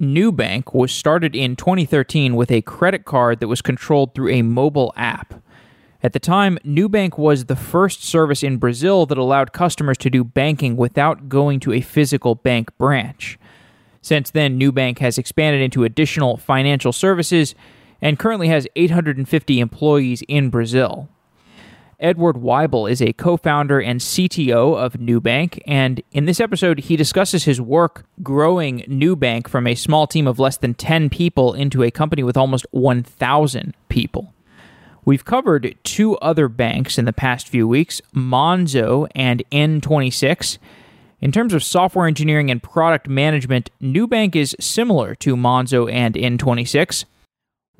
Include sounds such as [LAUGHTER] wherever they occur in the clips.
Nubank was started in 2013 with a credit card that was controlled through a mobile app. At the time, Nubank was the first service in Brazil that allowed customers to do banking without going to a physical bank branch. Since then, Nubank has expanded into additional financial services and currently has 850 employees in Brazil. Edward Wible is a co founder and CTO of Nubank, and in this episode, he discusses his work growing Nubank from a small team of less than 10 people into a company with almost 1,000 people. We've covered two other banks in the past few weeks Monzo and N26. In terms of software engineering and product management, Nubank is similar to Monzo and N26.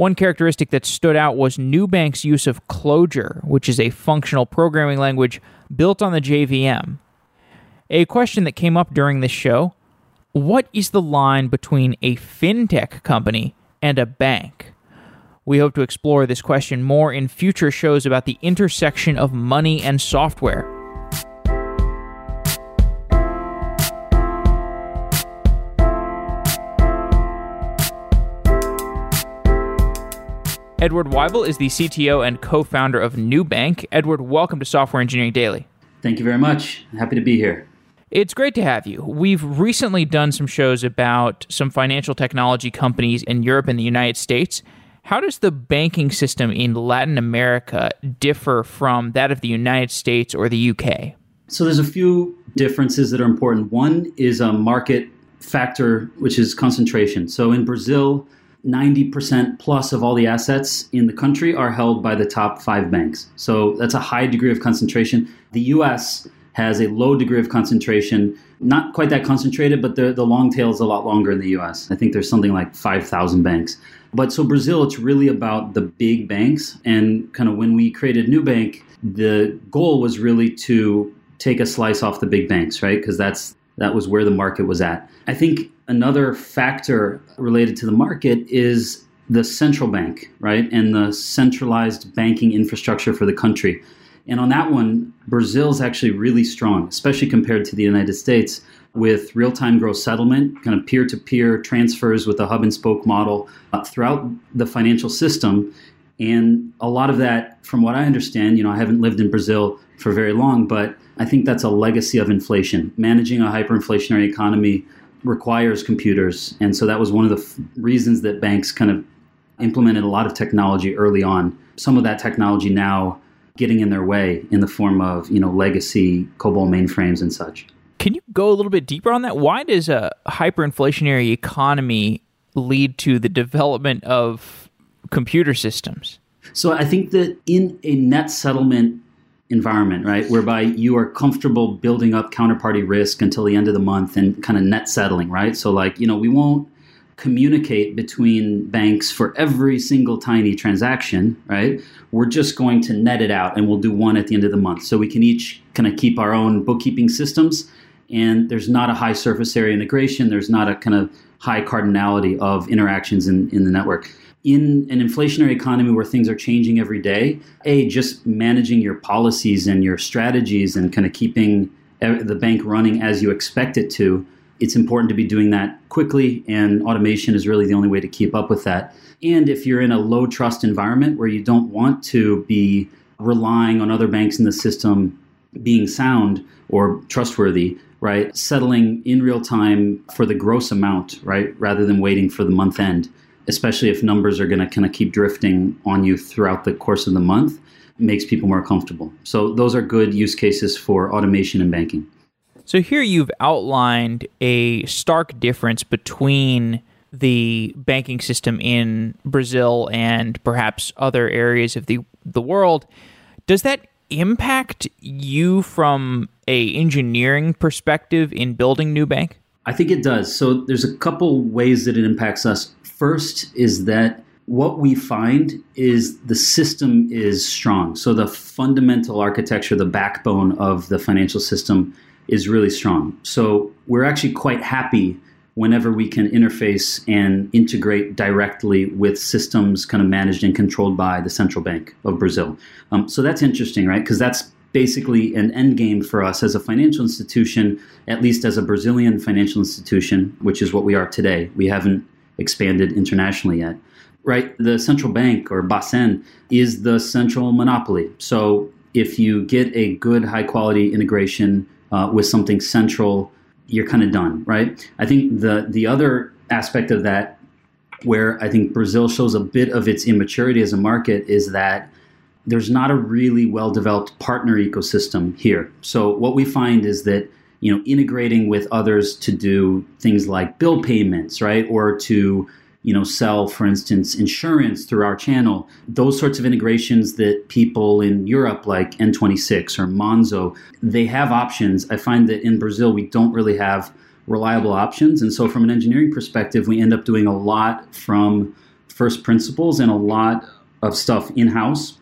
One characteristic that stood out was Nubank's use of Clojure, which is a functional programming language built on the JVM. A question that came up during this show what is the line between a fintech company and a bank? We hope to explore this question more in future shows about the intersection of money and software. Edward Wible is the CTO and co founder of Nubank. Edward, welcome to Software Engineering Daily. Thank you very much. Happy to be here. It's great to have you. We've recently done some shows about some financial technology companies in Europe and the United States. How does the banking system in Latin America differ from that of the United States or the UK? So there's a few differences that are important. One is a market factor, which is concentration. So in Brazil, 90% plus of all the assets in the country are held by the top five banks. So that's a high degree of concentration. The US has a low degree of concentration, not quite that concentrated, but the, the long tail is a lot longer in the US. I think there's something like 5,000 banks. But so Brazil, it's really about the big banks. And kind of when we created Nubank, the goal was really to take a slice off the big banks, right? Because that's that was where the market was at. I think another factor related to the market is the central bank, right? And the centralized banking infrastructure for the country. And on that one, Brazil's actually really strong, especially compared to the United States, with real time gross settlement, kind of peer to peer transfers with a hub and spoke model uh, throughout the financial system. And a lot of that, from what I understand, you know, I haven't lived in Brazil for very long, but I think that's a legacy of inflation. Managing a hyperinflationary economy requires computers. And so that was one of the f- reasons that banks kind of implemented a lot of technology early on. Some of that technology now getting in their way in the form of, you know, legacy COBOL mainframes and such. Can you go a little bit deeper on that? Why does a hyperinflationary economy lead to the development of computer systems? So I think that in a net settlement environment, right, whereby you are comfortable building up counterparty risk until the end of the month and kind of net settling, right? So, like, you know, we won't communicate between banks for every single tiny transaction, right? We're just going to net it out and we'll do one at the end of the month. So we can each kind of keep our own bookkeeping systems and there's not a high surface area integration, there's not a kind of high cardinality of interactions in, in the network in an inflationary economy where things are changing every day, a just managing your policies and your strategies and kind of keeping the bank running as you expect it to, it's important to be doing that quickly, and automation is really the only way to keep up with that. And if you're in a low trust environment where you don't want to be relying on other banks in the system being sound or trustworthy, right? Settling in real time for the gross amount, right? Rather than waiting for the month end especially if numbers are going to kind of keep drifting on you throughout the course of the month, makes people more comfortable. So those are good use cases for automation and banking. So here you've outlined a stark difference between the banking system in Brazil and perhaps other areas of the the world. Does that impact you from a engineering perspective in building Nubank? I think it does. So there's a couple ways that it impacts us. First is that what we find is the system is strong. So the fundamental architecture, the backbone of the financial system is really strong. So we're actually quite happy whenever we can interface and integrate directly with systems kind of managed and controlled by the central bank of Brazil. Um, so that's interesting, right? Because that's basically an end game for us as a financial institution, at least as a Brazilian financial institution, which is what we are today. We haven't expanded internationally yet. Right? The central bank or Bacen is the central monopoly. So if you get a good high quality integration uh, with something central, you're kind of done, right? I think the the other aspect of that where I think Brazil shows a bit of its immaturity as a market is that there's not a really well developed partner ecosystem here. So what we find is that you know integrating with others to do things like bill payments, right, or to you know sell, for instance, insurance through our channel. Those sorts of integrations that people in Europe, like N26 or Monzo, they have options. I find that in Brazil we don't really have reliable options, and so from an engineering perspective, we end up doing a lot from first principles and a lot of stuff in house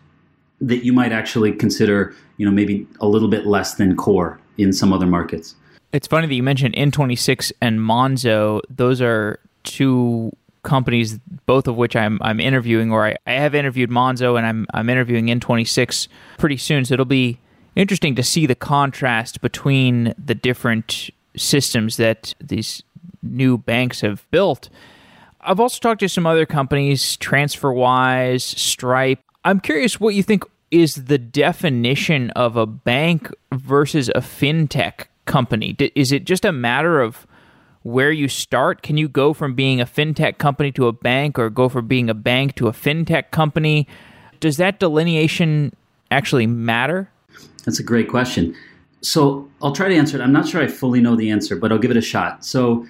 that you might actually consider, you know, maybe a little bit less than core in some other markets. It's funny that you mentioned N26 and Monzo. Those are two companies, both of which I'm I'm interviewing, or I, I have interviewed Monzo and I'm I'm interviewing N26 pretty soon. So it'll be interesting to see the contrast between the different systems that these new banks have built. I've also talked to some other companies, TransferWise, Stripe. I'm curious what you think is the definition of a bank versus a fintech company. Is it just a matter of where you start? Can you go from being a fintech company to a bank or go from being a bank to a fintech company? Does that delineation actually matter? That's a great question. So I'll try to answer it. I'm not sure I fully know the answer, but I'll give it a shot. So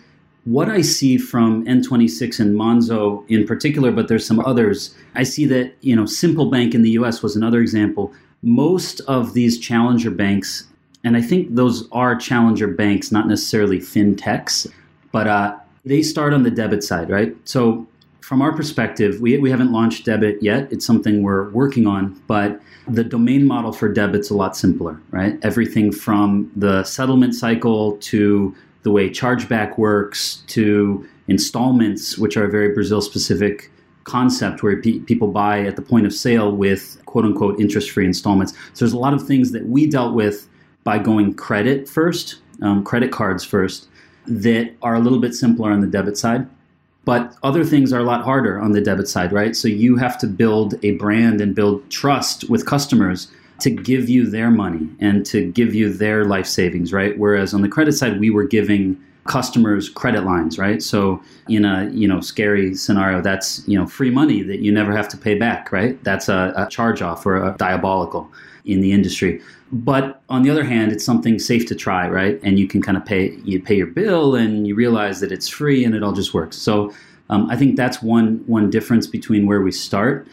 what I see from N26 and Monzo in particular, but there's some others. I see that, you know, Simple Bank in the US was another example. Most of these challenger banks, and I think those are challenger banks, not necessarily fintechs, but uh, they start on the debit side, right? So from our perspective, we, we haven't launched debit yet. It's something we're working on, but the domain model for debit's a lot simpler, right? Everything from the settlement cycle to the way chargeback works to installments, which are a very Brazil specific concept where pe- people buy at the point of sale with quote unquote interest free installments. So there's a lot of things that we dealt with by going credit first, um, credit cards first, that are a little bit simpler on the debit side. But other things are a lot harder on the debit side, right? So you have to build a brand and build trust with customers to give you their money and to give you their life savings, right? Whereas on the credit side, we were giving customers credit lines, right? So in a you know scary scenario, that's you know free money that you never have to pay back, right? That's a, a charge off or a diabolical in the industry. But on the other hand, it's something safe to try, right? And you can kind of pay you pay your bill and you realize that it's free and it all just works. So um, I think that's one one difference between where we start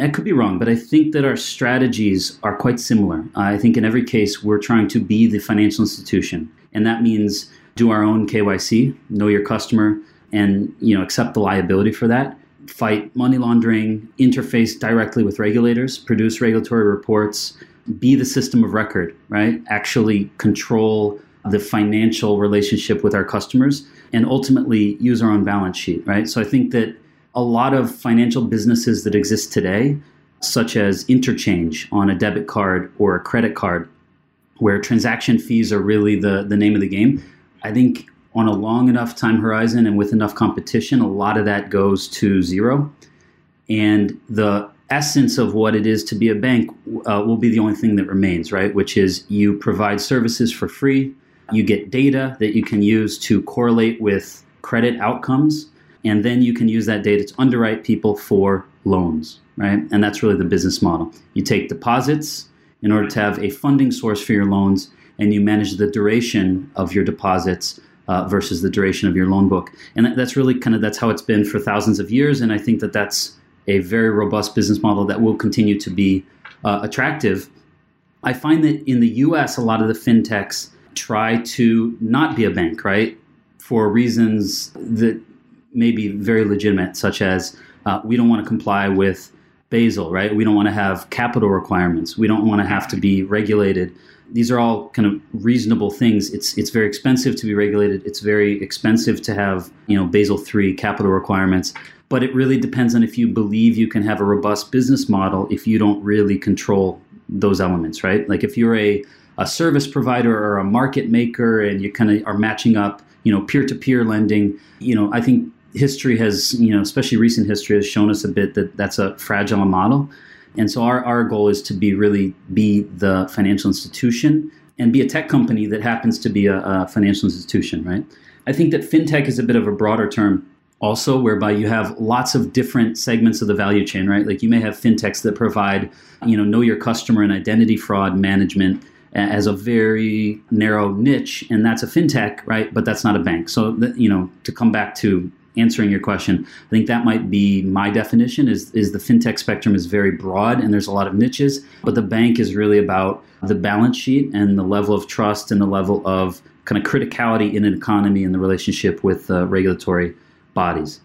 I could be wrong, but I think that our strategies are quite similar. I think in every case, we're trying to be the financial institution, and that means do our own KYC, know your customer, and you know accept the liability for that. Fight money laundering, interface directly with regulators, produce regulatory reports, be the system of record, right? Actually control the financial relationship with our customers, and ultimately use our own balance sheet, right? So I think that a lot of financial businesses that exist today, such as interchange on a debit card or a credit card, where transaction fees are really the, the name of the game, I think on a long enough time horizon and with enough competition, a lot of that goes to zero. And the essence of what it is to be a bank uh, will be the only thing that remains, right? Which is you provide services for free, you get data that you can use to correlate with credit outcomes and then you can use that data to underwrite people for loans, right? And that's really the business model. You take deposits in order to have a funding source for your loans, and you manage the duration of your deposits uh, versus the duration of your loan book. And that's really kind of that's how it's been for thousands of years. And I think that that's a very robust business model that will continue to be uh, attractive. I find that in the U.S., a lot of the fintechs try to not be a bank, right? For reasons that may be very legitimate, such as uh, we don't want to comply with Basel, right? We don't want to have capital requirements. We don't want to have to be regulated. These are all kind of reasonable things. It's it's very expensive to be regulated. It's very expensive to have you know Basel three capital requirements. But it really depends on if you believe you can have a robust business model if you don't really control those elements, right? Like if you're a, a service provider or a market maker and you kind of are matching up, you know, peer to peer lending, you know, I think history has, you know, especially recent history has shown us a bit that that's a fragile model. And so our, our goal is to be really be the financial institution and be a tech company that happens to be a, a financial institution, right? I think that fintech is a bit of a broader term also whereby you have lots of different segments of the value chain right like you may have fintechs that provide you know know your customer and identity fraud management as a very narrow niche and that's a fintech right but that's not a bank so you know to come back to answering your question i think that might be my definition is is the fintech spectrum is very broad and there's a lot of niches but the bank is really about the balance sheet and the level of trust and the level of kind of criticality in an economy and the relationship with uh, regulatory bodies.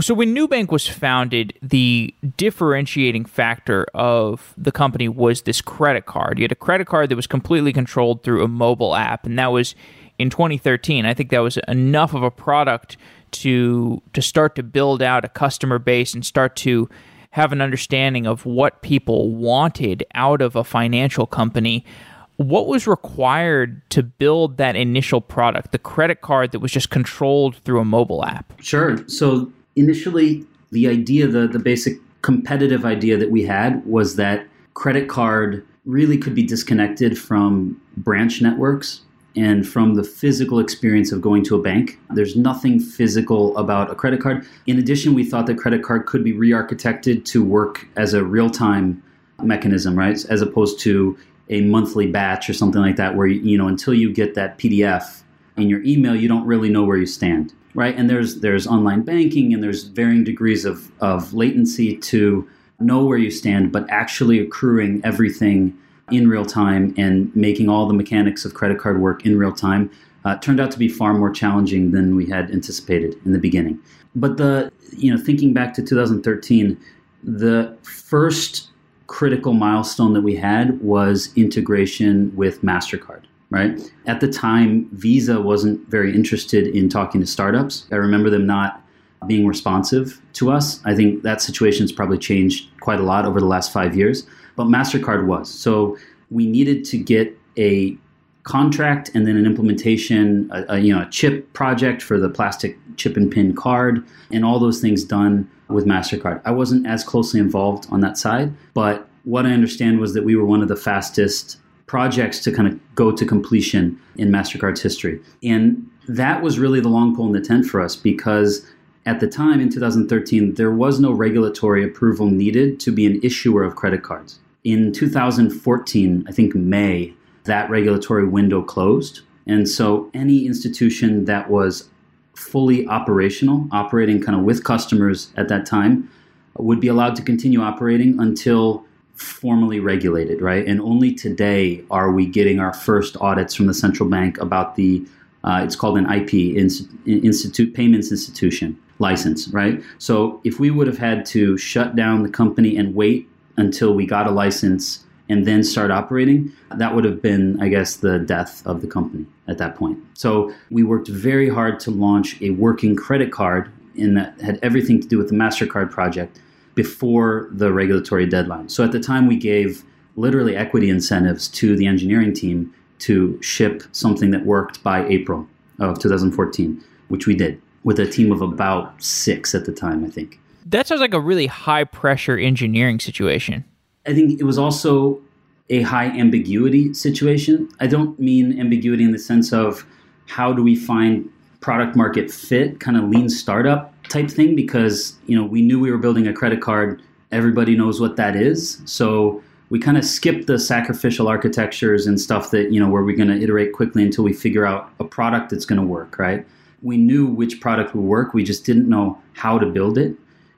So when Nubank was founded, the differentiating factor of the company was this credit card. You had a credit card that was completely controlled through a mobile app, and that was in 2013. I think that was enough of a product to to start to build out a customer base and start to have an understanding of what people wanted out of a financial company what was required to build that initial product, the credit card that was just controlled through a mobile app? Sure. So initially, the idea, the, the basic competitive idea that we had was that credit card really could be disconnected from branch networks and from the physical experience of going to a bank. There's nothing physical about a credit card. In addition, we thought that credit card could be re architected to work as a real time mechanism, right? As opposed to a monthly batch or something like that where you know until you get that PDF in your email you don't really know where you stand right and there's there's online banking and there's varying degrees of of latency to know where you stand but actually accruing everything in real time and making all the mechanics of credit card work in real time uh, turned out to be far more challenging than we had anticipated in the beginning but the you know thinking back to 2013 the first critical milestone that we had was integration with MasterCard, right? At the time, Visa wasn't very interested in talking to startups. I remember them not being responsive to us. I think that situation has probably changed quite a lot over the last five years, but MasterCard was. So we needed to get a contract and then an implementation, a, a, you know, a chip project for the plastic chip and pin card, and all those things done with Mastercard. I wasn't as closely involved on that side, but what I understand was that we were one of the fastest projects to kind of go to completion in Mastercard's history, and that was really the long pole in the tent for us because. At the time in 2013, there was no regulatory approval needed to be an issuer of credit cards. In 2014, I think May, that regulatory window closed. And so any institution that was fully operational, operating kind of with customers at that time, would be allowed to continue operating until formally regulated, right? And only today are we getting our first audits from the central bank about the, uh, it's called an IP, Institute Payments Institution license, right? So if we would have had to shut down the company and wait until we got a license and then start operating, that would have been, I guess, the death of the company at that point. So we worked very hard to launch a working credit card and that had everything to do with the MasterCard project before the regulatory deadline. So at the time, we gave literally equity incentives to the engineering team to ship something that worked by April of 2014, which we did with a team of about six at the time, I think. That sounds like a really high pressure engineering situation. I think it was also a high ambiguity situation. I don't mean ambiguity in the sense of how do we find product market fit, kind of lean startup type thing, because you know we knew we were building a credit card. Everybody knows what that is, so we kind of skipped the sacrificial architectures and stuff that you know where we're going to iterate quickly until we figure out a product that's going to work. Right? We knew which product would work. We just didn't know how to build it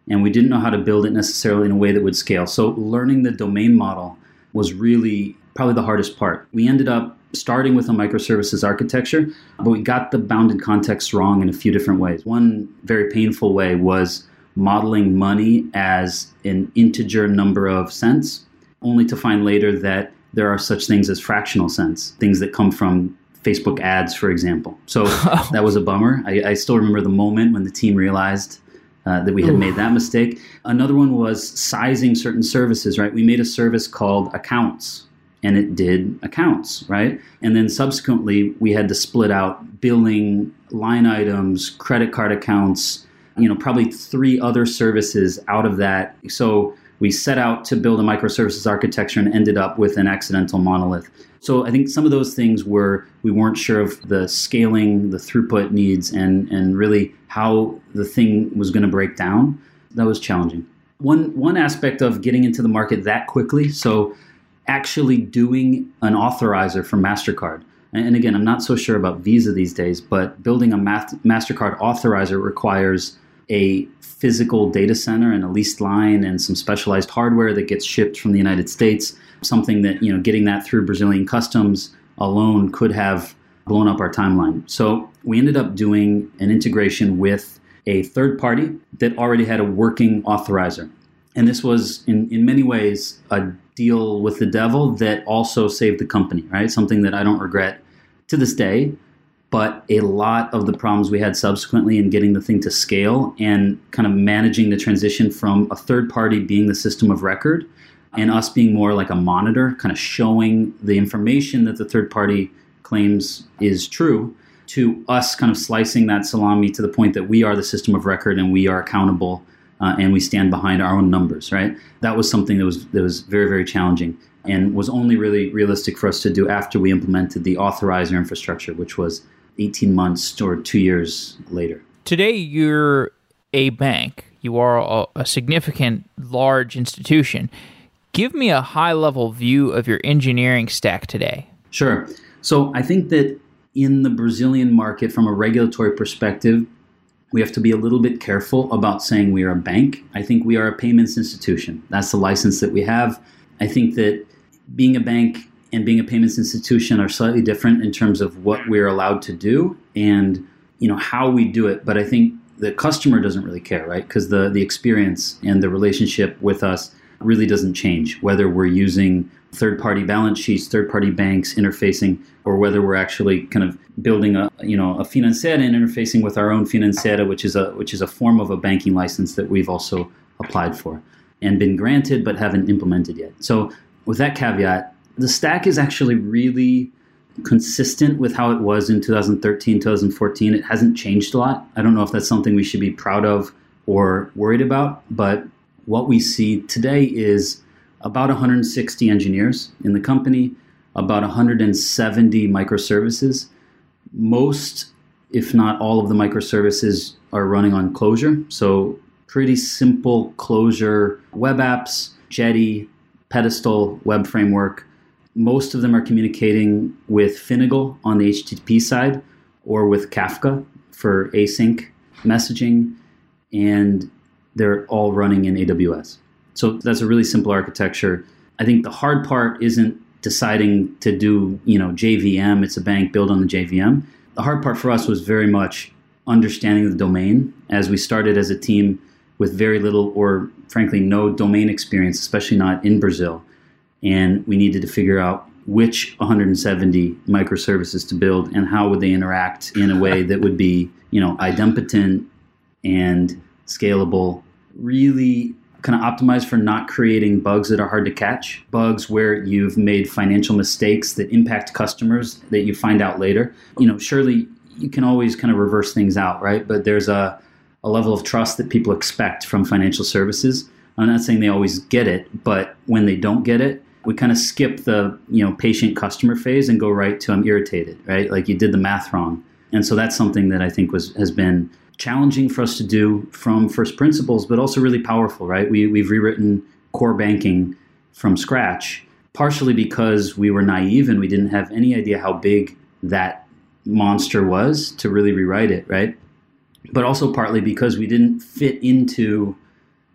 and we didn't know how to build it necessarily in a way that would scale. So learning the domain model was really probably the hardest part. We ended up starting with a microservices architecture, but we got the bounded context wrong in a few different ways. One very painful way was modeling money as an integer number of cents, only to find later that there are such things as fractional cents, things that come from Facebook ads, for example. So [LAUGHS] that was a bummer. I, I still remember the moment when the team realized uh, that we had made that mistake. Another one was sizing certain services, right? We made a service called accounts and it did accounts, right? And then subsequently, we had to split out billing, line items, credit card accounts, you know, probably three other services out of that. So we set out to build a microservices architecture and ended up with an accidental monolith. So I think some of those things were we weren't sure of the scaling, the throughput needs, and and really how the thing was going to break down. That was challenging. One one aspect of getting into the market that quickly. So actually doing an authorizer for MasterCard. And again, I'm not so sure about Visa these days, but building a MasterCard authorizer requires a physical data center and a leased line and some specialized hardware that gets shipped from the United States. Something that, you know, getting that through Brazilian customs alone could have blown up our timeline. So we ended up doing an integration with a third party that already had a working authorizer. And this was, in, in many ways, a deal with the devil that also saved the company, right? Something that I don't regret to this day. But a lot of the problems we had subsequently in getting the thing to scale and kind of managing the transition from a third party being the system of record and us being more like a monitor, kind of showing the information that the third party claims is true, to us kind of slicing that salami to the point that we are the system of record and we are accountable uh, and we stand behind our own numbers, right? That was something that was that was very very challenging and was only really realistic for us to do after we implemented the authorizer infrastructure, which was 18 months or two years later. Today, you're a bank. You are a, a significant, large institution. Give me a high level view of your engineering stack today. Sure. So I think that in the Brazilian market, from a regulatory perspective, we have to be a little bit careful about saying we are a bank. I think we are a payments institution. That's the license that we have. I think that being a bank and being a payments institution are slightly different in terms of what we're allowed to do and you know how we do it. But I think the customer doesn't really care, right? Because the the experience and the relationship with us really doesn't change whether we're using third party balance sheets, third party banks interfacing, or whether we're actually kind of building a you know a financiera and interfacing with our own financiera, which is a which is a form of a banking license that we've also applied for and been granted but haven't implemented yet. So with that caveat, the stack is actually really consistent with how it was in 2013, 2014. It hasn't changed a lot. I don't know if that's something we should be proud of or worried about, but what we see today is about 160 engineers in the company, about 170 microservices. Most, if not all of the microservices are running on Clojure. So pretty simple Clojure web apps, Jetty, Pedestal web framework. Most of them are communicating with Finagle on the HTTP side or with Kafka for async messaging. And they're all running in AWS. So that's a really simple architecture. I think the hard part isn't deciding to do, you know, JVM, it's a bank built on the JVM. The hard part for us was very much understanding the domain as we started as a team with very little or frankly no domain experience, especially not in Brazil. And we needed to figure out which 170 microservices to build and how would they interact in a way that would be, you know, idempotent and scalable, really kind of optimized for not creating bugs that are hard to catch, bugs where you've made financial mistakes that impact customers that you find out later. You know, surely you can always kind of reverse things out, right? But there's a, a level of trust that people expect from financial services. I'm not saying they always get it, but when they don't get it, we kind of skip the you know patient customer phase and go right to I'm irritated, right? Like you did the math wrong. And so that's something that I think was has been challenging for us to do from first principles, but also really powerful, right? We, we've rewritten core banking from scratch, partially because we were naive and we didn't have any idea how big that monster was to really rewrite it, right? But also partly because we didn't fit into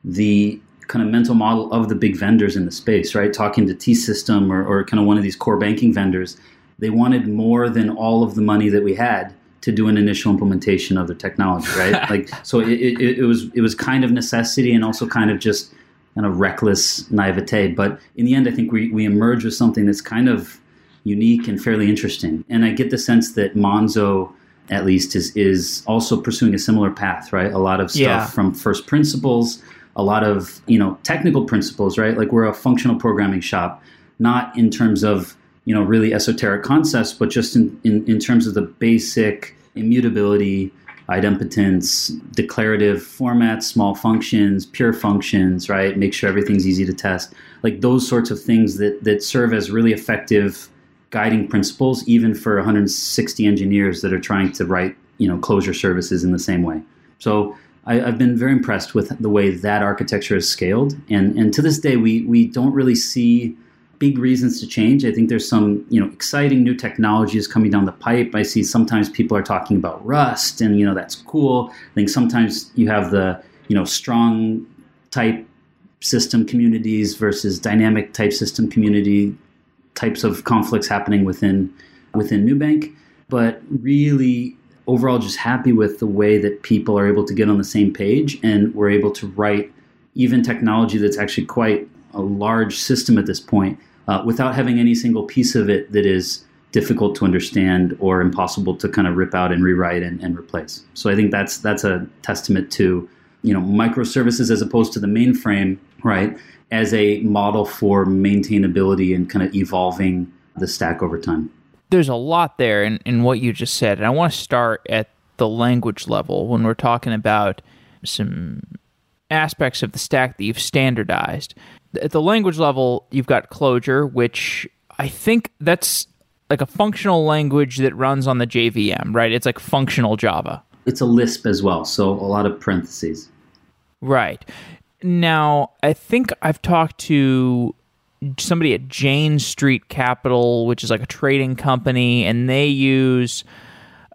the kind of mental model of the big vendors in the space, right? Talking to T System or, or kind of one of these core banking vendors, they wanted more than all of the money that we had to do an initial implementation of the technology, right? [LAUGHS] like, so it, it, it, was it was kind of necessity and also kind of just kind of reckless naivete. But in the end, I think we we emerge with something that's kind of unique and fairly interesting. And I get the sense that Monzo at least is is also pursuing a similar path, right? A lot of stuff Yeah. from first principles, a lot of you know technical principles, right? Like we're a functional programming shop, not in terms of you know really esoteric concepts, but just in in, in terms of the basic immutability, idempotence, declarative formats, small functions, pure functions, right? Make sure everything's easy to test, like those sorts of things that that serve as really effective guiding principles, even for 160 engineers that are trying to write, you know, Clojure services in the same way. So I, I've been very impressed with the way that architecture is scaled, and and to this day, we we don't really see big reasons to change. I think there's some you know exciting new technologies coming down the pipe. I see sometimes people are talking about Rust, and you know that's cool. I think sometimes you have the you know strong type system communities versus dynamic type system community types of conflicts happening within within Nubank, but really overall just happy with the way that people are able to get on the same page and we're able to write even technology that's actually quite a large system at this point uh, without having any single piece of it that is difficult to understand or impossible to kind of rip out and rewrite and, and replace. So I think that's that's a testament to you know microservices as opposed to the mainframe, right? As a model for maintainability and kind of evolving the stack over time. There's a lot there in, in what you just said, and I want to start at the language level when we're talking about some aspects of the stack that you've standardized. At the language level, you've got Clojure, which I think that's like a functional language that runs on the JVM, right? It's like functional Java. It's a Lisp as well, so a lot of parentheses. Right. Now, I think I've talked to somebody at Jane Street Capital, which is like a trading company, and they use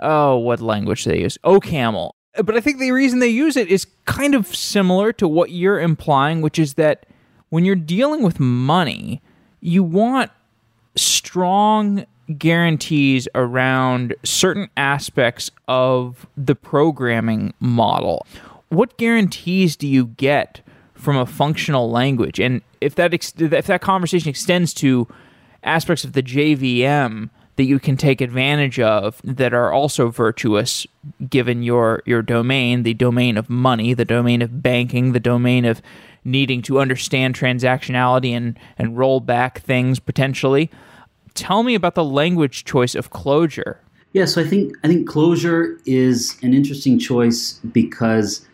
oh, what language they use? OCaml. But I think the reason they use it is kind of similar to what you're implying, which is that when you're dealing with money, you want strong guarantees around certain aspects of the programming model. What guarantees do you get from a functional language? And if that ex- if that conversation extends to aspects of the JVM that you can take advantage of that are also virtuous given your your domain, the domain of money, the domain of banking, the domain of needing to understand transactionality and and roll back things potentially. Tell me about the language choice of Clojure. Yeah, so I think I think Clojure is an interesting choice because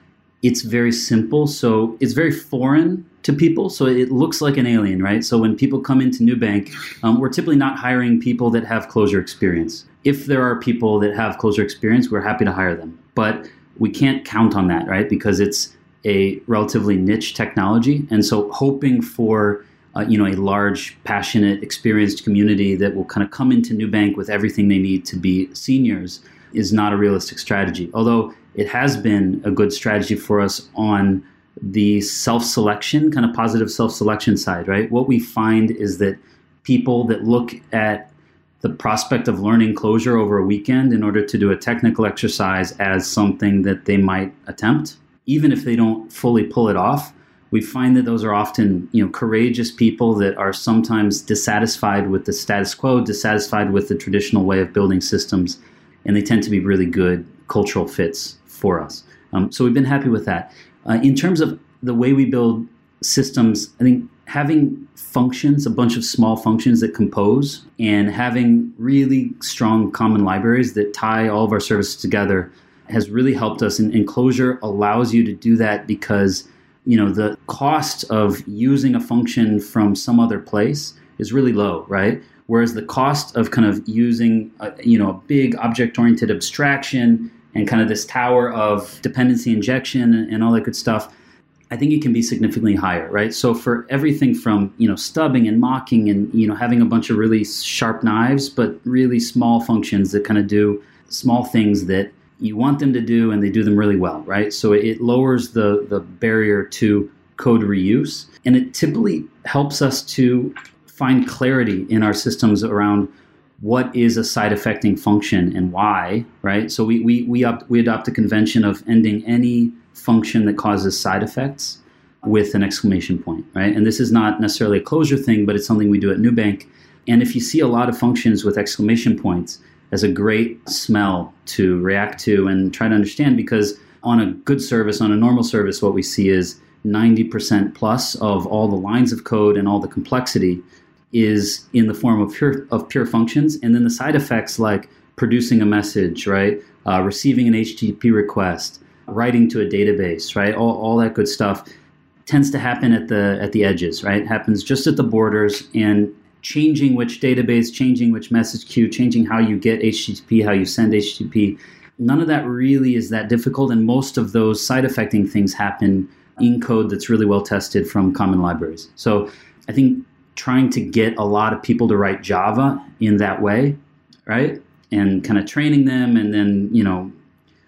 it's very simple. So it's very foreign to people. So it looks like an alien, right? So when people come into Nubank, um, we're typically not hiring people that have Clojure experience. If there are people that have Clojure experience, we're happy to hire them. But we can't count on that, right? Because it's a relatively niche technology, and so hoping for uh, you know a large, passionate, experienced community that will kind of come into Nubank with everything they need to be seniors is not a realistic strategy. Although it has been a good strategy for us on the self-selection, kind of positive self-selection side, right? What we find is that people that look at the prospect of learning Clojure over a weekend in order to do a technical exercise as something that they might attempt, even if they don't fully pull it off, we find that those are often you know courageous people that are sometimes dissatisfied with the status quo, dissatisfied with the traditional way of building systems, and they tend to be really good cultural fits for us. Um, so we've been happy with that. Uh, in terms of the way we build systems, I think having functions, a bunch of small functions that compose, and having really strong common libraries that tie all of our services together has really helped us. And, Clojure allows you to do that because you know the cost of using a function from some other place is really low, right? Whereas the cost of kind of using a, you know a big object-oriented abstraction and kind of this tower of dependency injection and, all that good stuff, I think it can be significantly higher, right? So for everything from you know stubbing and mocking and you know having a bunch of really sharp knives, but really small functions that kind of do small things that you want them to do and they do them really well, right? So it lowers the the barrier to code reuse and it typically helps us to find clarity in our systems around what is a side affecting function and why, right? So we we we, up, we adopt a convention of ending any function that causes side effects with an exclamation point, right? And this is not necessarily a Clojure thing, but it's something we do at Nubank. And if you see a lot of functions with exclamation points, as a great smell to react to and try to understand because on a good service, on a normal service, what we see is 90% plus of all the lines of code and all the complexity is in the form of pure of pure functions, and then the side effects like producing a message, right, uh, receiving an HTTP request, writing to a database, right, all, all that good stuff tends to happen at the at the edges, right? Happens just at the borders and changing which database, changing which message queue, changing how you get HTTP, how you send HTTP. None of that really is that difficult, and most of those side affecting things happen in code that's really well tested from common libraries. So I think trying to get a lot of people to write Java in that way, right? And kind of training them and then, you know,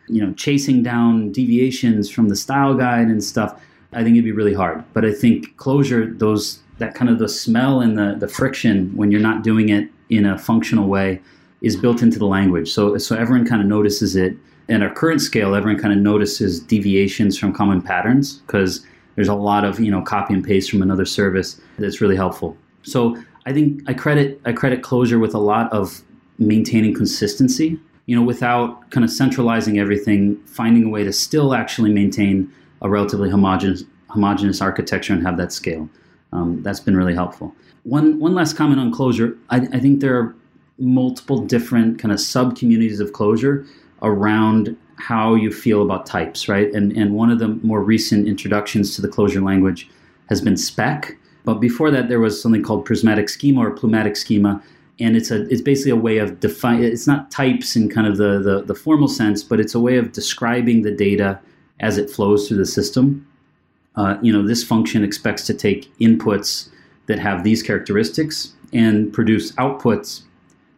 you know, chasing down deviations from the style guide and stuff, I think it'd be really hard. But I think Clojure, those that kind of the smell and the, the friction when you're not doing it in a functional way is built into the language. So so everyone kind of notices it at our current scale, everyone kind of notices deviations from common patterns because there's a lot of you know copy and paste from another service that's really helpful. So I think I credit I credit Clojure with a lot of maintaining consistency. You know, without kind of centralizing everything, finding a way to still actually maintain a relatively homogenous homogeneous architecture and have that scale. Um, that's been really helpful. One one last comment on Clojure. I, I think there are multiple different kind of sub communities of Clojure around how you feel about types, right? And and one of the more recent introductions to the Clojure language has been spec. But before that, there was something called prismatic schema or plumatic schema, and it's a it's basically a way of define. It's not types in kind of the, the the formal sense, but it's a way of describing the data as it flows through the system. Uh, you know, this function expects to take inputs that have these characteristics and produce outputs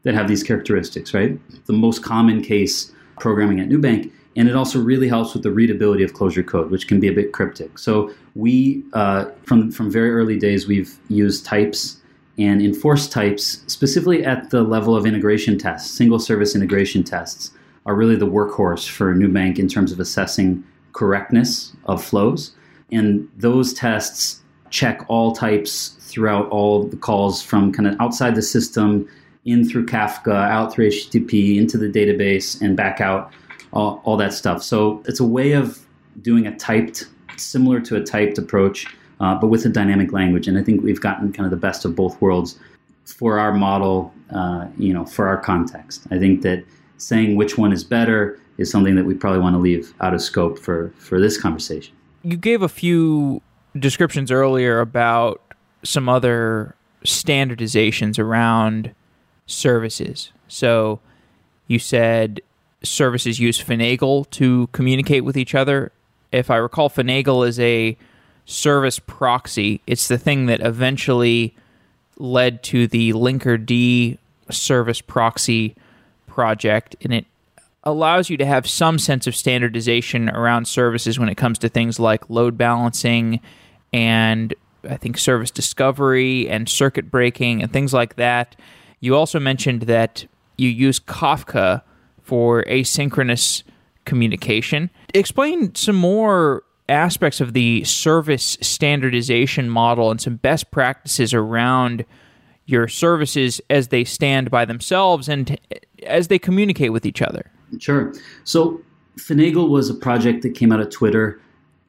that have these characteristics, right? The most common case programming at Nubank. And it also really helps with the readability of Clojure code, which can be a bit cryptic. So we, uh, from, from very early days, we've used types and enforced types specifically at the level of integration tests. Single service integration tests are really the workhorse for Nubank in terms of assessing correctness of flows. And those tests check all types throughout all the calls from kind of outside the system in through Kafka, out through HTTP, into the database, and back out, all, all that stuff. So it's a way of doing a typed, similar to a typed approach, uh, but with a dynamic language. And I think we've gotten kind of the best of both worlds for our model, uh, you know, for our context. I think that saying which one is better is something that we probably want to leave out of scope for for this conversation. You gave a few descriptions earlier about some other standardizations around services. So you said services use Finagle to communicate with each other. If I recall, Finagle is a service proxy. It's the thing that eventually led to the Linkerd service proxy project, and it allows you to have some sense of standardization around services when it comes to things like load balancing and I think service discovery and circuit breaking and things like that. You also mentioned that you use Kafka for asynchronous communication. Explain some more aspects of the service standardization model and some best practices around your services as they stand by themselves and as they communicate with each other. Sure. So Finagle was a project that came out of Twitter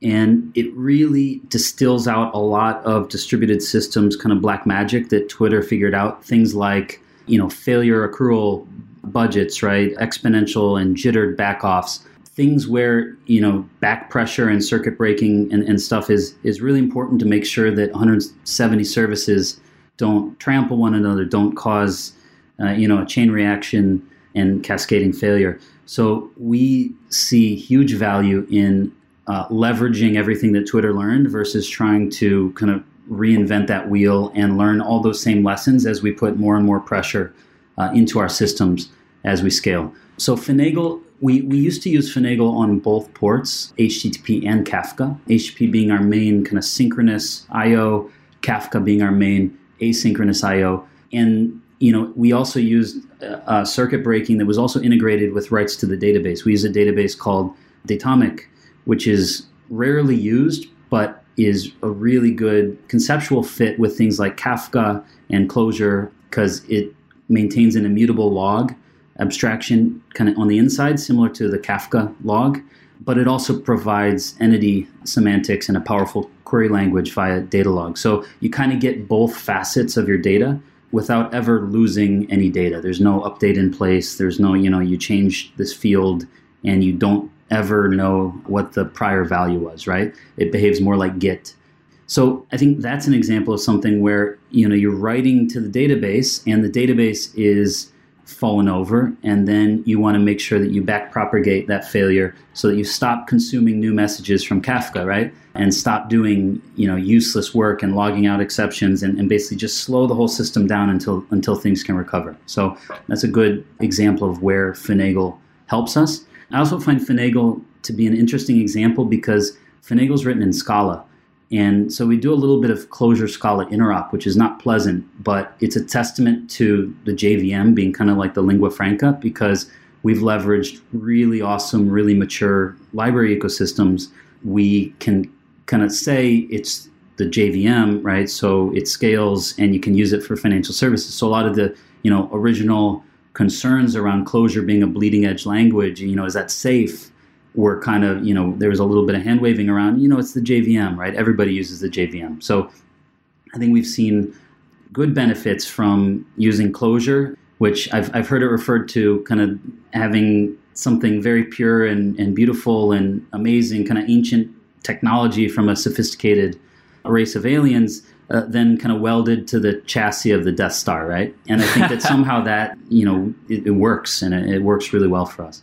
and it really distills out a lot of distributed systems kind of black magic that Twitter figured out things like you know, failure accrual budgets, right? Exponential and jittered backoffs, things where, you know, back pressure and circuit breaking and, and stuff is, is really important to make sure that 170 services don't trample one another, don't cause, uh, you know, a chain reaction and cascading failure. So we see huge value in uh, leveraging everything that Twitter learned versus trying to kind of reinvent that wheel and learn all those same lessons as we put more and more pressure uh, into our systems as we scale. So Finagle, we, we used to use Finagle on both ports, HTTP and Kafka. HTTP being our main kind of synchronous I/O, Kafka being our main asynchronous I/O, and you know we also used uh, circuit breaking that was also integrated with writes to the database. We use a database called Datomic, which is rarely used, but is a really good conceptual fit with things like Kafka and Clojure because it maintains an immutable log abstraction kind of on the inside, similar to the Kafka log, but it also provides entity semantics and a powerful query language via Datalog. So you kind of get both facets of your data without ever losing any data. There's no update in place. There's no, you know, you change this field and you don't ever know what the prior value was, right? It behaves more like Git. So I think that's an example of something where, you know, you're writing to the database and the database is fallen over and then you want to make sure that you backpropagate that failure so that you stop consuming new messages from kafka right and stop doing you know useless work and logging out exceptions and, and basically just slow the whole system down until until things can recover so that's a good example of where finagle helps us i also find finagle to be an interesting example because finagle is written in scala and so we do a little bit of Clojure Scala interop, which is not pleasant, but it's a testament to the JVM being kind of like the lingua franca because we've leveraged really awesome, really mature library ecosystems. We can kind of say it's the JVM, right? So it scales and you can use it for financial services. So a lot of the, you know, original concerns around Clojure being a bleeding edge language, you know, is that safe? were kind of, you know, there was a little bit of hand waving around. You know, it's the JVM, right? Everybody uses the JVM. So I think we've seen good benefits from using Clojure, which I've, I've heard it referred to kind of having something very pure and, and beautiful and amazing, kind of ancient technology from a sophisticated race of aliens. Uh, then kind of welded to the chassis of the Death Star, right? And I think that [LAUGHS] somehow that you know it, it works and it, it works really well for us.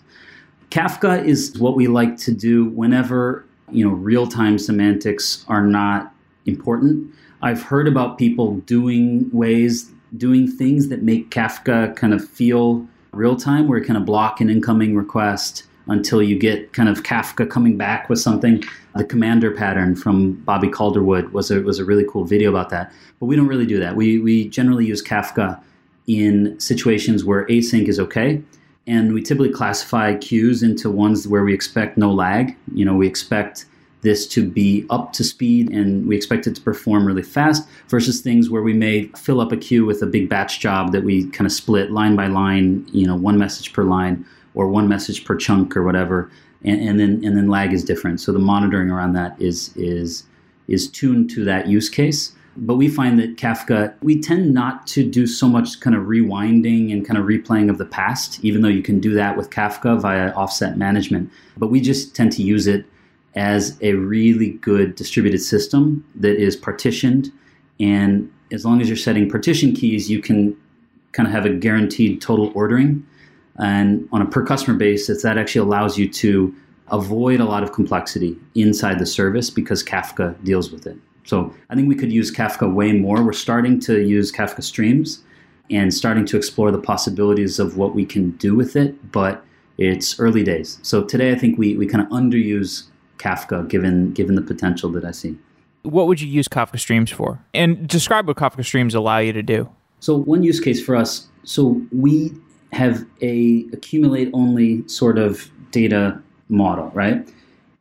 Kafka is what we like to do whenever you know real-time semantics are not important. I've heard about people doing ways, doing things that make Kafka kind of feel real time, where you kind of block an incoming request until you get kind of Kafka coming back with something. The commander pattern from Bobby Calderwood was a was a really cool video about that. But we don't really do that. We we generally use Kafka in situations where async is okay and we typically classify queues into ones where we expect no lag. You know, we expect this to be up to speed and we expect it to perform really fast versus things where we may fill up a queue with a big batch job that we kind of split line by line, you know, one message per line or one message per chunk or whatever. And, and then and then lag is different. So the monitoring around that is is is tuned to that use case. But we find that Kafka, we tend not to do so much kind of rewinding and kind of replaying of the past, even though you can do that with Kafka via offset management. But we just tend to use it as a really good distributed system that is partitioned. And as long as you're setting partition keys, you can kind of have a guaranteed total ordering. And on a per customer basis, that actually allows you to avoid a lot of complexity inside the service because Kafka deals with it. So I think we could use Kafka way more. We're starting to use Kafka streams and starting to explore the possibilities of what we can do with it, but it's early days. So today I think we, we kind of underuse Kafka given given the potential that I see. What would you use Kafka streams for? And describe what Kafka streams allow you to do. So one use case for us, so we have a accumulate only sort of data model, right?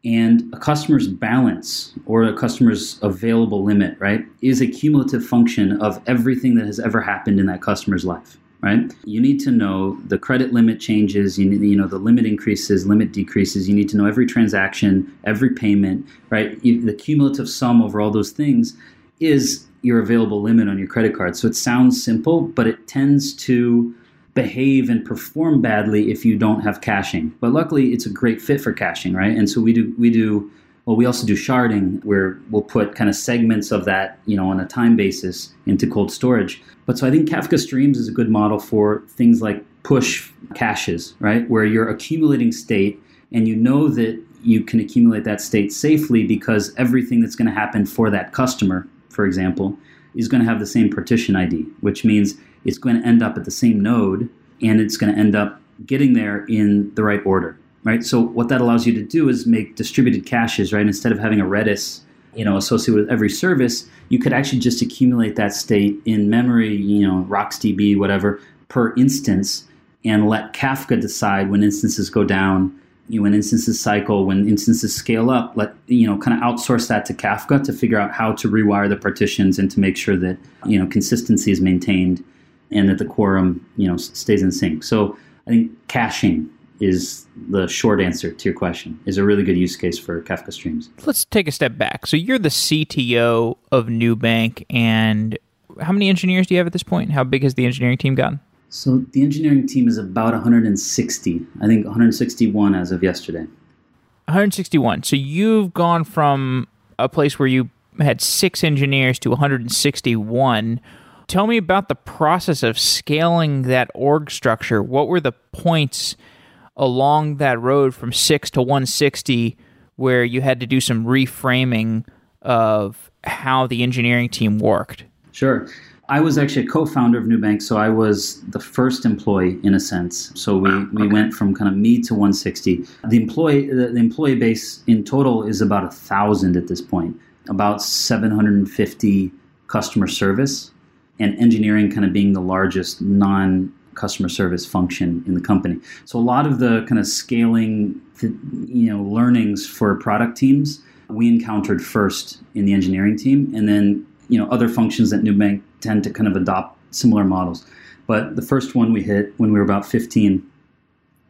and a customer's balance or a customer's available limit, right, is a cumulative function of everything that has ever happened in that customer's life, right? You need to know the credit limit changes, you, need, you know, the limit increases, limit decreases. You need to know every transaction, every payment, right? The cumulative sum over all those things is your available limit on your credit card. So it sounds simple, but it tends to behave and perform badly if you don't have caching. But luckily, it's a great fit for caching, right? And so we do we do well. We also do sharding, where we'll put kind of segments of that, you know, on a time basis into cold storage. But so I think Kafka Streams is a good model for things like push caches, right, where you're accumulating state and you know that you can accumulate that state safely because everything that's going to happen for that customer, for example, is going to have the same partition ID, which means it's going to end up at the same node and it's going to end up getting there in the right order, right? So what that allows you to do is make distributed caches, right? Instead of having a Redis, you know, associated with every service, you could actually just accumulate that state in memory, you know, RocksDB, whatever, per instance, and let Kafka decide when instances go down, you know, when instances cycle, when instances scale up. Let you know, kind of outsource that to Kafka to figure out how to rewire the partitions and to make sure that you know consistency is maintained and that the quorum you know stays in sync. So I think caching is the short answer to your question. Is a really good use case for Kafka Streams. Let's take a step back. So you're the CTO of Nubank, and how many engineers do you have at this point? How big has the engineering team gotten? So the engineering team is about 160. I think 161 as of yesterday. 161. So you've gone from a place where you had six engineers to 161. Tell me about the process of scaling that org structure. What were the points along that road from six to 160 where you had to do some reframing of how the engineering team worked? Sure. I was actually a co-founder of Nubank, so I was the first employee in a sense. So we, we okay. went from kind of me to 160. The employee the, the employee base in total is about a thousand at this point. About 750 customer service, and engineering kind of being the largest non customer service function in the company. So a lot of the kind of scaling, you know, learnings for product teams we encountered first in the engineering team, and then you know other functions that Nubank tend to kind of adopt similar models. But the first one we hit when we were about 15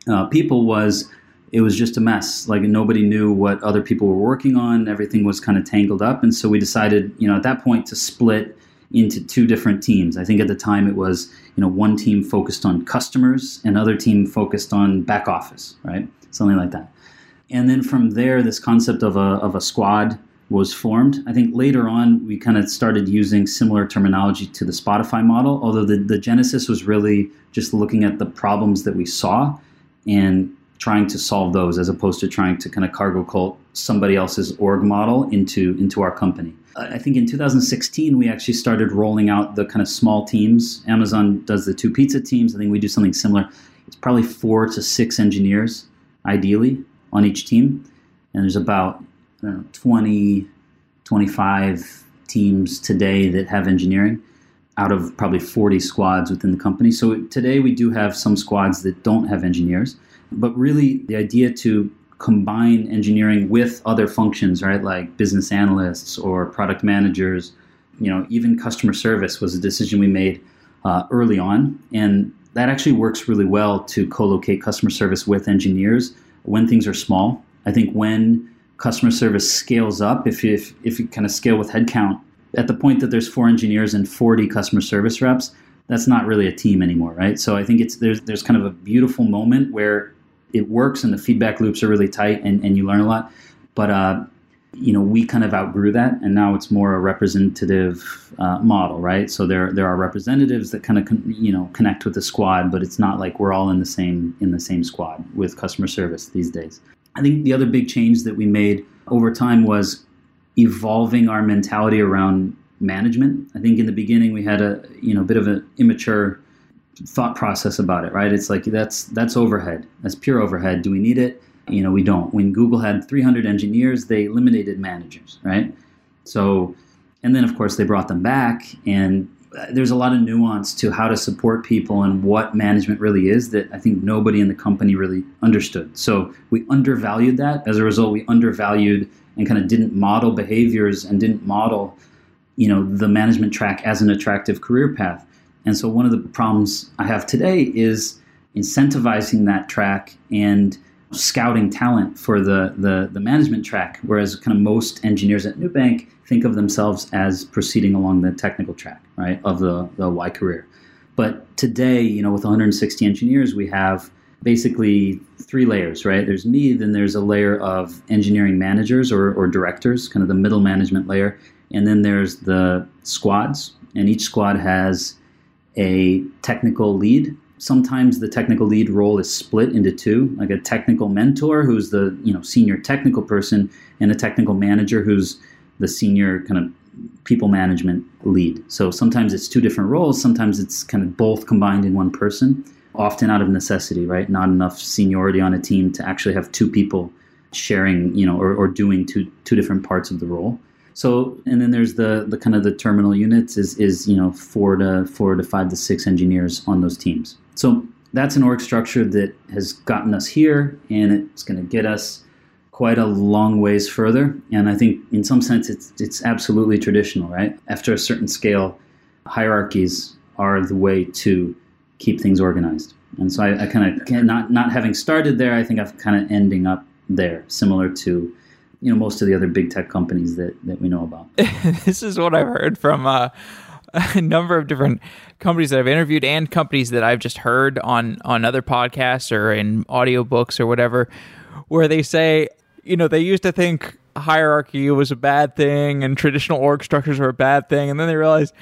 uh, people was it was just a mess. Like nobody knew what other people were working on. Everything was kind of tangled up, and so we decided, you know, at that point to split into two different teams. I think at the time it was, you know, one team focused on customers, another team focused on back office, right? Something like that. And then from there, this concept of a of a squad was formed. I think later on we kind of started using similar terminology to the Spotify model, although the, the genesis was really just looking at the problems that we saw and trying to solve those as opposed to trying to kind of cargo cult somebody else's org model into into our company. I think in 2016 we actually started rolling out the kind of small teams. Amazon does the two pizza teams. I think we do something similar. It's probably four to six engineers ideally on each team, and there's about know, 20, 25 teams today that have engineering out of probably 40 squads within the company. So today we do have some squads that don't have engineers, but really the idea to combine engineering with other functions, right, like business analysts or product managers, you know, even customer service was a decision we made uh, early on, and that actually works really well to co-locate customer service with engineers when things are small. I think when customer service scales up, if if, if you kind of scale with headcount, at the point that there's four engineers and 40 customer service reps, that's not really a team anymore, right? So I think it's there's there's kind of a beautiful moment where it works and the feedback loops are really tight and, and you learn a lot. But uh, you know, we kind of outgrew that, and now it's more a representative uh, model, right? So there there are representatives that kind of con- you know connect with the squad, but it's not like we're all in the same in the same squad with customer service these days. I think the other big change that we made over time was evolving our mentality around management. I think in the beginning we had a you know bit of an immature thought process about it, right? It's like that's that's overhead. That's pure overhead. Do we need it? You know, we don't. When Google had 300 engineers, they eliminated managers, right? So, and then of course they brought them back, and uh, there's a lot of nuance to how to support people and what management really is that I think nobody in the company really understood. So we undervalued that. As a result, we undervalued and kind of didn't model behaviors and didn't model, you know, the management track as an attractive career path. And so one of the problems I have today is incentivizing that track and scouting talent for the, the, the management track, whereas kind of most engineers at Nubank think of themselves as proceeding along the technical track, right, of the, the Y career. But today, you know, with 160 engineers, we have basically three layers, right? There's me, then there's a layer of engineering managers or, or directors, kind of the middle management layer, and then there's the squads, and each squad has a technical lead. Sometimes the technical lead role is split into two like a technical mentor who's the you know senior technical person and a technical manager who's the senior kind of people management lead. So sometimes it's two different roles sometimes it's kind of both combined in one person often out of necessity right? Not enough seniority on a team to actually have two people sharing you know or, or doing two two different parts of the role so, and then there's the the kind of the terminal units is is you know four to four to five to six engineers on those teams. So that's an org structure that has gotten us here, and it's going to get us quite a long ways further. And I think in some sense it's it's absolutely traditional, right? After a certain scale, hierarchies are the way to keep things organized. And so I, I kind of not not having started there, I think I've kind of ending up there, similar to you know most of the other big tech companies that that we know about. [LAUGHS] this is what I've heard from uh, [LAUGHS] a number of different companies that I've interviewed and companies that I've just heard on on other podcasts or in audiobooks or whatever, where they say, you know, they used to think hierarchy was a bad thing and traditional org structures were a bad thing, and then they realize,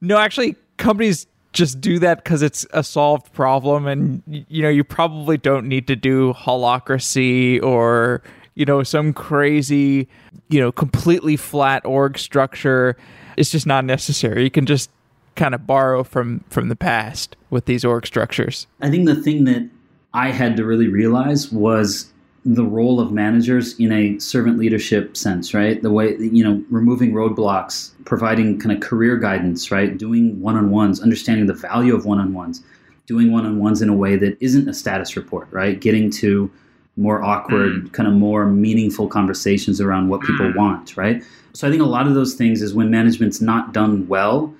no, actually, companies just do that because it's a solved problem and you know you probably don't need to do holacracy or you know some crazy you know completely flat org structure it's just not necessary you can just kind of borrow from from the past with these org structures i think the thing that i had to really realize was the role of managers in a servant leadership sense, right? The way, you know, removing roadblocks, providing kind of career guidance, right? Doing one on ones, understanding the value of one on ones, doing one on ones in a way that isn't a status report, right? Getting to more awkward, mm. kind of more meaningful conversations around what people mm. want, right? So I think a lot of those things is when management's not done well,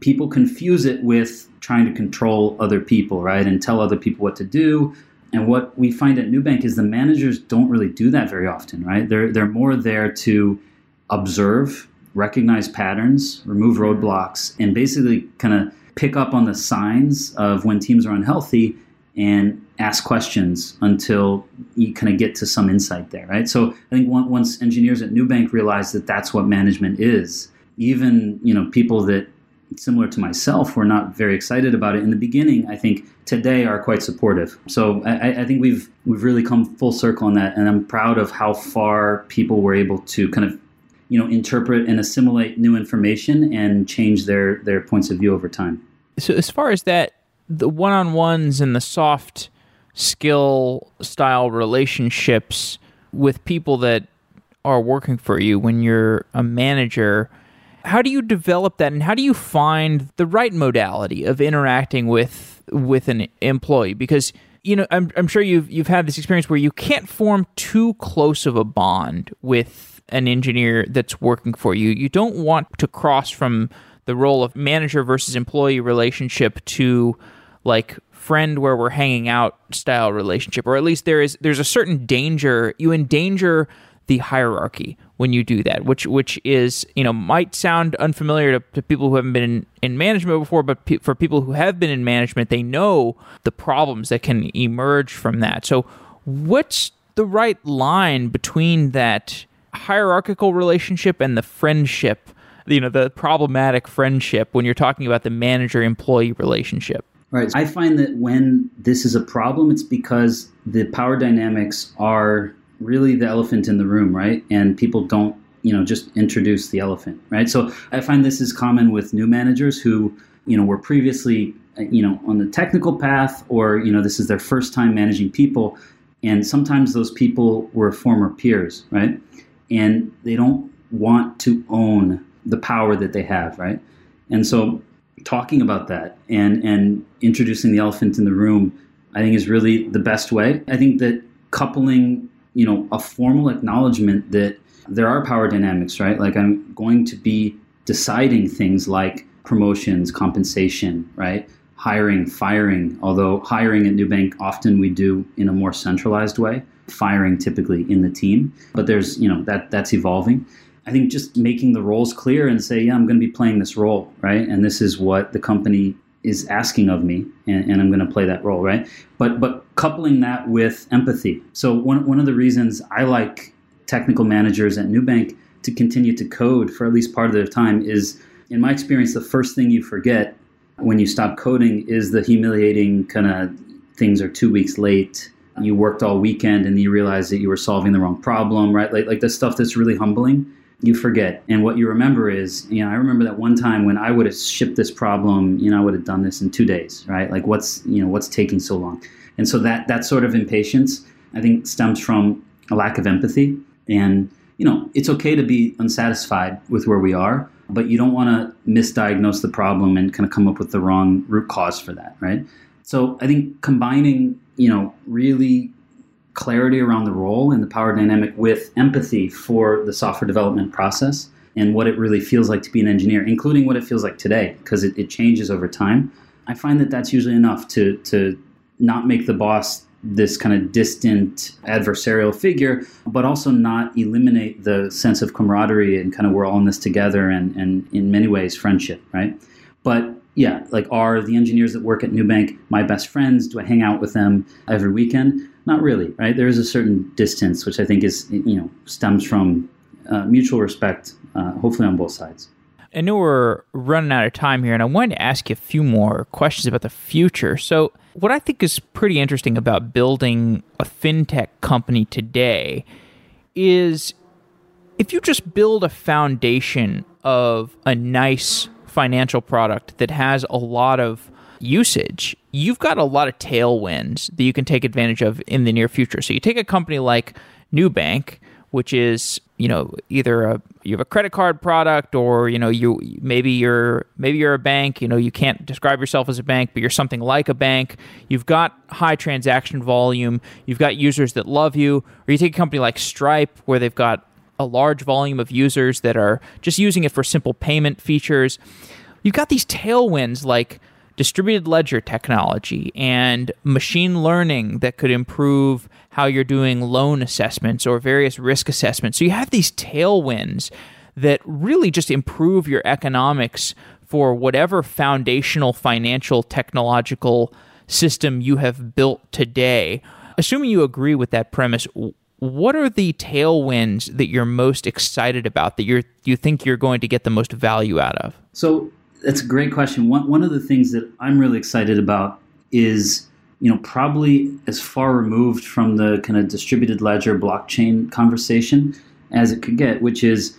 people confuse it with trying to control other people, right? And tell other people what to do and what we find at Nubank is the managers don't really do that very often, right? They're they're more there to observe, recognize patterns, remove roadblocks, and basically kind of pick up on the signs of when teams are unhealthy and ask questions until you kind of get to some insight there, right? So I think once engineers at Nubank realize that that's what management is, even you know people that similar to myself were not very excited about it in the beginning. I think today are quite supportive. So I, I, think we've we've really come full circle on that, and I'm proud of how far people were able to kind of you know interpret and assimilate new information and change their their points of view over time. So as far as that, the one-on-ones and the soft skill style relationships with people that are working for you when you're a manager how do you develop that and how do you find the right modality of interacting with with an employee? Because you know I'm, I'm sure you've you've had this experience where you can't form too close of a bond with an engineer that's working for you. You don't want to cross from the role of manager versus employee relationship to like friend where we're hanging out style relationship or at least there is there's a certain danger you endanger the hierarchy when you do that, which which is you know might sound unfamiliar to, to people who haven't been in, in management before, but pe- for people who have been in management, they know the problems that can emerge from that. So, what's the right line between that hierarchical relationship and the friendship? You know, the problematic friendship when you're talking about the manager employee relationship. Right. I find that when this is a problem, it's because the power dynamics are really the elephant in the room, right? And people don't, you know, just introduce the elephant, right? So I find this is common with new managers who, you know, were previously, you know, on the technical path or, you know, this is their first time managing people. And sometimes those people were former peers, right? And they don't want to own the power that they have, right? And so talking about that and and introducing the elephant in the room, I think is really the best way. I think that coupling you know, a formal acknowledgement that there are power dynamics, right? Like I'm going to be deciding things like promotions, compensation, right? Hiring, firing, although hiring at Nubank often we do in a more centralized way, firing typically in the team. But there's, you know, that that's evolving. I think just making the roles clear and say, yeah, I'm going to be playing this role, right? And this is what the company is asking of me and, and I'm going to play that role, right? But but coupling that with empathy. So one one of the reasons I like technical managers at Nubank to continue to code for at least part of their time is in my experience the first thing you forget when you stop coding is the humiliating kind of things are 2 weeks late you worked all weekend and you realize that you were solving the wrong problem right like like the stuff that's really humbling you forget. And what you remember is, you know, I remember that one time when I would have shipped this problem, you know, I would have done this in two days, right? Like what's, you know, what's taking so long? And so that that sort of impatience, I think, stems from a lack of empathy. And, you know, it's okay to be unsatisfied with where we are, but you don't want to misdiagnose the problem and kind of come up with the wrong root cause for that, right? So I think combining, you know, really clarity around the role and the power dynamic with empathy for the software development process and what it really feels like to be an engineer, including what it feels like today, because it, it, changes over time. I find that that's usually enough to, to not make the boss this kind of distant adversarial figure, but also not eliminate the sense of camaraderie and kind of we're all in this together and, and in many ways friendship, right? But yeah, like are the engineers that work at Nubank my best friends? Do I hang out with them every weekend? Not really, right? There is a certain distance, which I think is, you know, stems from uh, mutual respect, uh, hopefully on both sides. I know we're running out of time here, and I wanted to ask you a few more questions about the future. So, what I think is pretty interesting about building a fintech company today is if you just build a foundation of a nice financial product that has a lot of usage, you've got a lot of tailwinds that you can take advantage of in the near future. So, you take a company like Nubank, which is you know either a you have a credit card product or you know you maybe you're maybe you're a bank you know you can't describe yourself as a bank but you're something like a bank. You've got high transaction volume. You've got users that love you. Or you take a company like stripe where they've got a large volume of users that are just using it for simple payment features. You've got these tailwinds like distributed ledger technology and machine learning that could improve how you're doing loan assessments or various risk assessments. So you have these tailwinds that really just improve your economics for whatever foundational financial technological system you have built today. Assuming you agree with that premise, what are the tailwinds that you're most excited about that you're you think you're going to get the most value out of? So that's a great question. One one of the things that I'm really excited about is you know probably as far removed from the kind of distributed ledger blockchain conversation as it could get, which is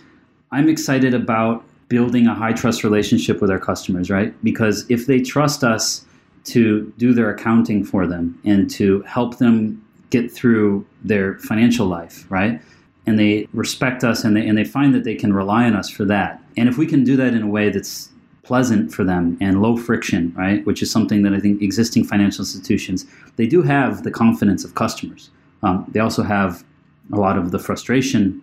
I'm excited about building a high trust relationship with our customers, right? Because if they trust us to do their accounting for them and to help them get through their financial life, right? And they respect us and they, and they find that they can rely on us for that. And if we can do that in a way that's pleasant for them and low friction, right? Which is something that I think existing financial institutions they do have the confidence of customers. Um, they also have a lot of the frustration,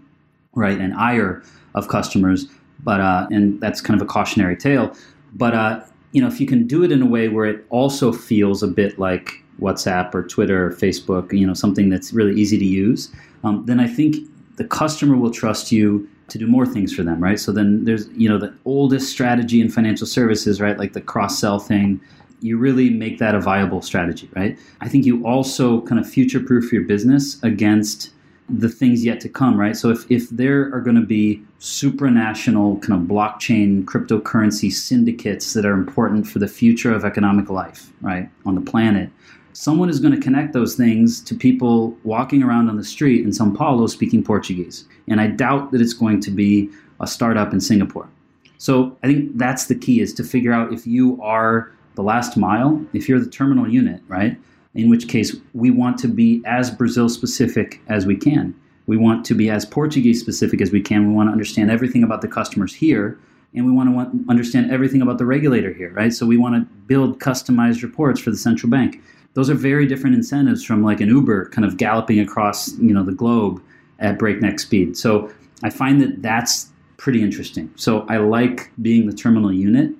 right, and ire of customers. But uh, and that's kind of a cautionary tale. But uh, you know, if you can do it in a way where it also feels a bit like WhatsApp or Twitter or Facebook, you know, something that's really easy to use, um, then I think the customer will trust you to do more things for them, right? So then there's, you know, the oldest strategy in financial services, right? Like the cross sell thing. You really make that a viable strategy, right? I think you also kind of future proof your business against the things yet to come, right? So if, if there are going to be supranational kind of blockchain cryptocurrency syndicates that are important for the future of economic life, right, on the planet, someone is going to connect those things to people walking around on the street in Sao Paulo speaking Portuguese. And I doubt that it's going to be a startup in Singapore. So I think that's the key is to figure out if you are the last mile, if you're the terminal unit, right? In which case we want to be as Brazil specific as we can. We want to be as Portuguese specific as we can. We want to understand everything about the customers here and we want to want, understand everything about the regulator here, right? So we want to build customized reports for the central bank those are very different incentives from like an Uber kind of galloping across you know the globe at breakneck speed. So I find that that's pretty interesting. So I like being the terminal unit,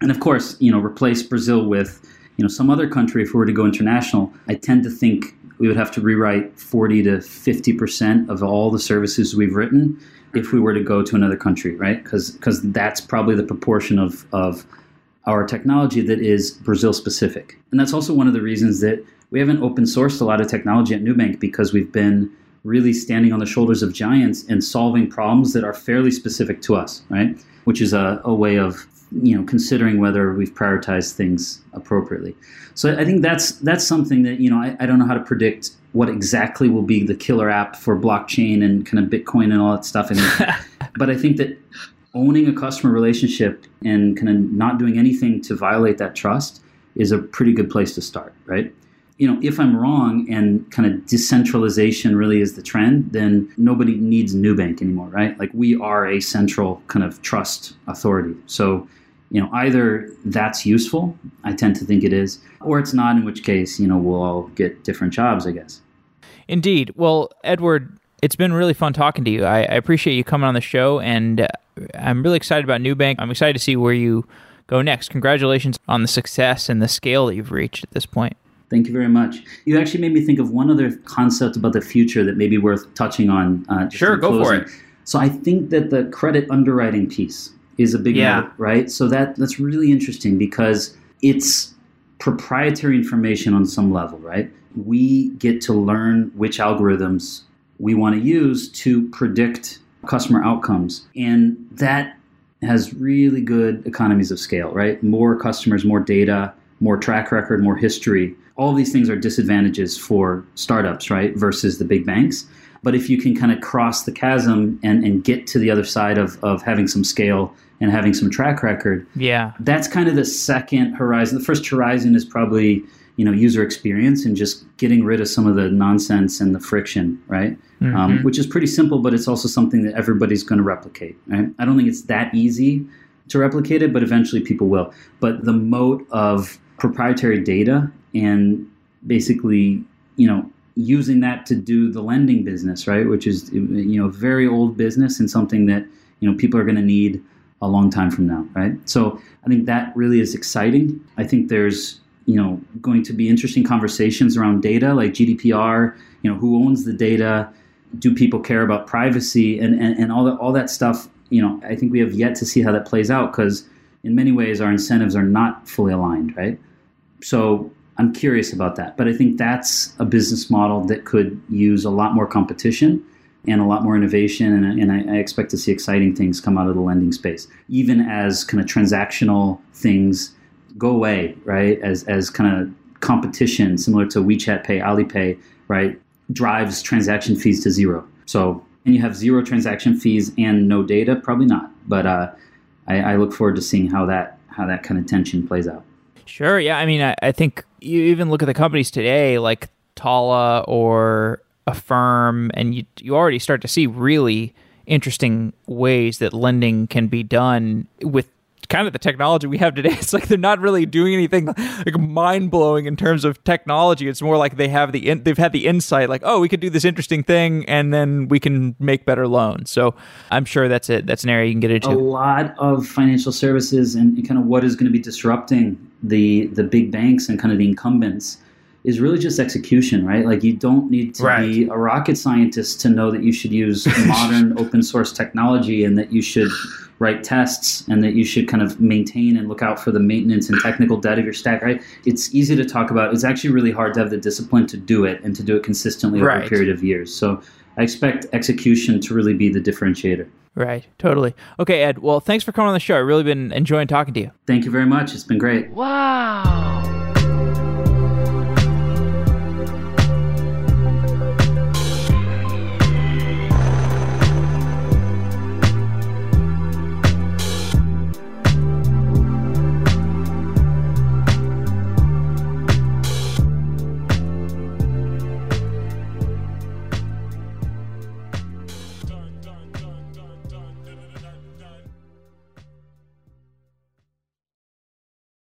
and of course you know replace Brazil with you know some other country if we were to go international. I tend to think we would have to rewrite 40 to 50 percent of all the services we've written if we were to go to another country, right? Because because that's probably the proportion of of our technology that is Brazil specific. And that's also one of the reasons that we haven't open sourced a lot of technology at Nubank because we've been really standing on the shoulders of giants and solving problems that are fairly specific to us, right? Which is a, a way of you know considering whether we've prioritized things appropriately. So I think that's that's something that you know I, I don't know how to predict what exactly will be the killer app for blockchain and kind of Bitcoin and all that stuff. I mean, [LAUGHS] but I think that owning a customer relationship and kind of not doing anything to violate that trust is a pretty good place to start, right? You know, if I'm wrong and kind of decentralization really is the trend, then nobody needs Nubank anymore, right? Like we are a central kind of trust authority. So, you know, either that's useful, I tend to think it is, or it's not, in which case, you know, we'll all get different jobs, I guess. Indeed. Well, Edward, it's been really fun talking to you. I, I appreciate you coming on the show, and uh, I'm really excited about Nubank. I'm excited to see where you go next. Congratulations on the success and the scale that you've reached at this point. Thank you very much. You actually made me think of one other concept about the future that may be worth touching on. Uh, sure, go for it. So I think that the credit underwriting piece is a big yeah. Right? So that that's really interesting because it's proprietary information on some level, right? We get to learn which algorithms we want to use to predict customer outcomes. And that has really good economies of scale, right? More customers, more data, more track record, more history. All these things are disadvantages for startups, right? Versus the big banks. But if you can kind of cross the chasm and, and get to the other side of, of having some scale and having some track record, yeah, that's kind of the second horizon. The first horizon is probably you know user experience and just getting rid of some of the nonsense and the friction, right? Um, mm-hmm. Um, which is pretty simple, but it's also something that everybody's going to replicate. Right? I don't think it's that easy to replicate it, but eventually people will. But the moat of proprietary data and basically, you know, using that to do the lending business, right? Which is you know very old business and something that you know people are going to need a long time from now, right? So I think that really is exciting. I think there's you know going to be interesting conversations around data like GDPR. You know, who owns the data? Do people care about privacy and and, and all that all that stuff? You know, I think we have yet to see how that plays out because in many ways our incentives are not fully aligned, right? So I'm curious about that. But I think that's a business model that could use a lot more competition and a lot more innovation. And, and I, I, expect to see exciting things come out of the lending space, even as kind of transactional things go away, right? As, as kind of competition, similar to WeChat Pay, Alipay, right, drives transaction fees to zero. So, and you have zero transaction fees and no data, probably not. But uh, I, I look forward to seeing how that how that kind of tension plays out. Sure. Yeah. I mean, I, I think you even look at the companies today, like Tala or Affirm, and you you already start to see really interesting ways that lending can be done with kind of the technology we have today. [LAUGHS] It's like they're not really doing anything like mind blowing in terms of technology. It's more like they have the in, they've had the insight, like oh, we could do this interesting thing, and then we can make better loans. So I'm sure that's it. That's an area you can get into. A lot of financial services and, and kind of what is going to be disrupting the the big banks and kind of the incumbents is really just execution, right? Like you don't need to right. be a rocket scientist to know that you should use [LAUGHS] modern open source technology and that you should write tests and that you should kind of maintain and look out for the maintenance and technical debt of your stack, right? It's easy to talk about. It's actually really hard to have the discipline to do it and to do it consistently over right. a period of years. So I expect execution to really be the differentiator. Right, totally. Okay, Ed. Well, thanks for coming on the show. I've really been enjoying talking to you. Thank you very much. It's been great. Wow.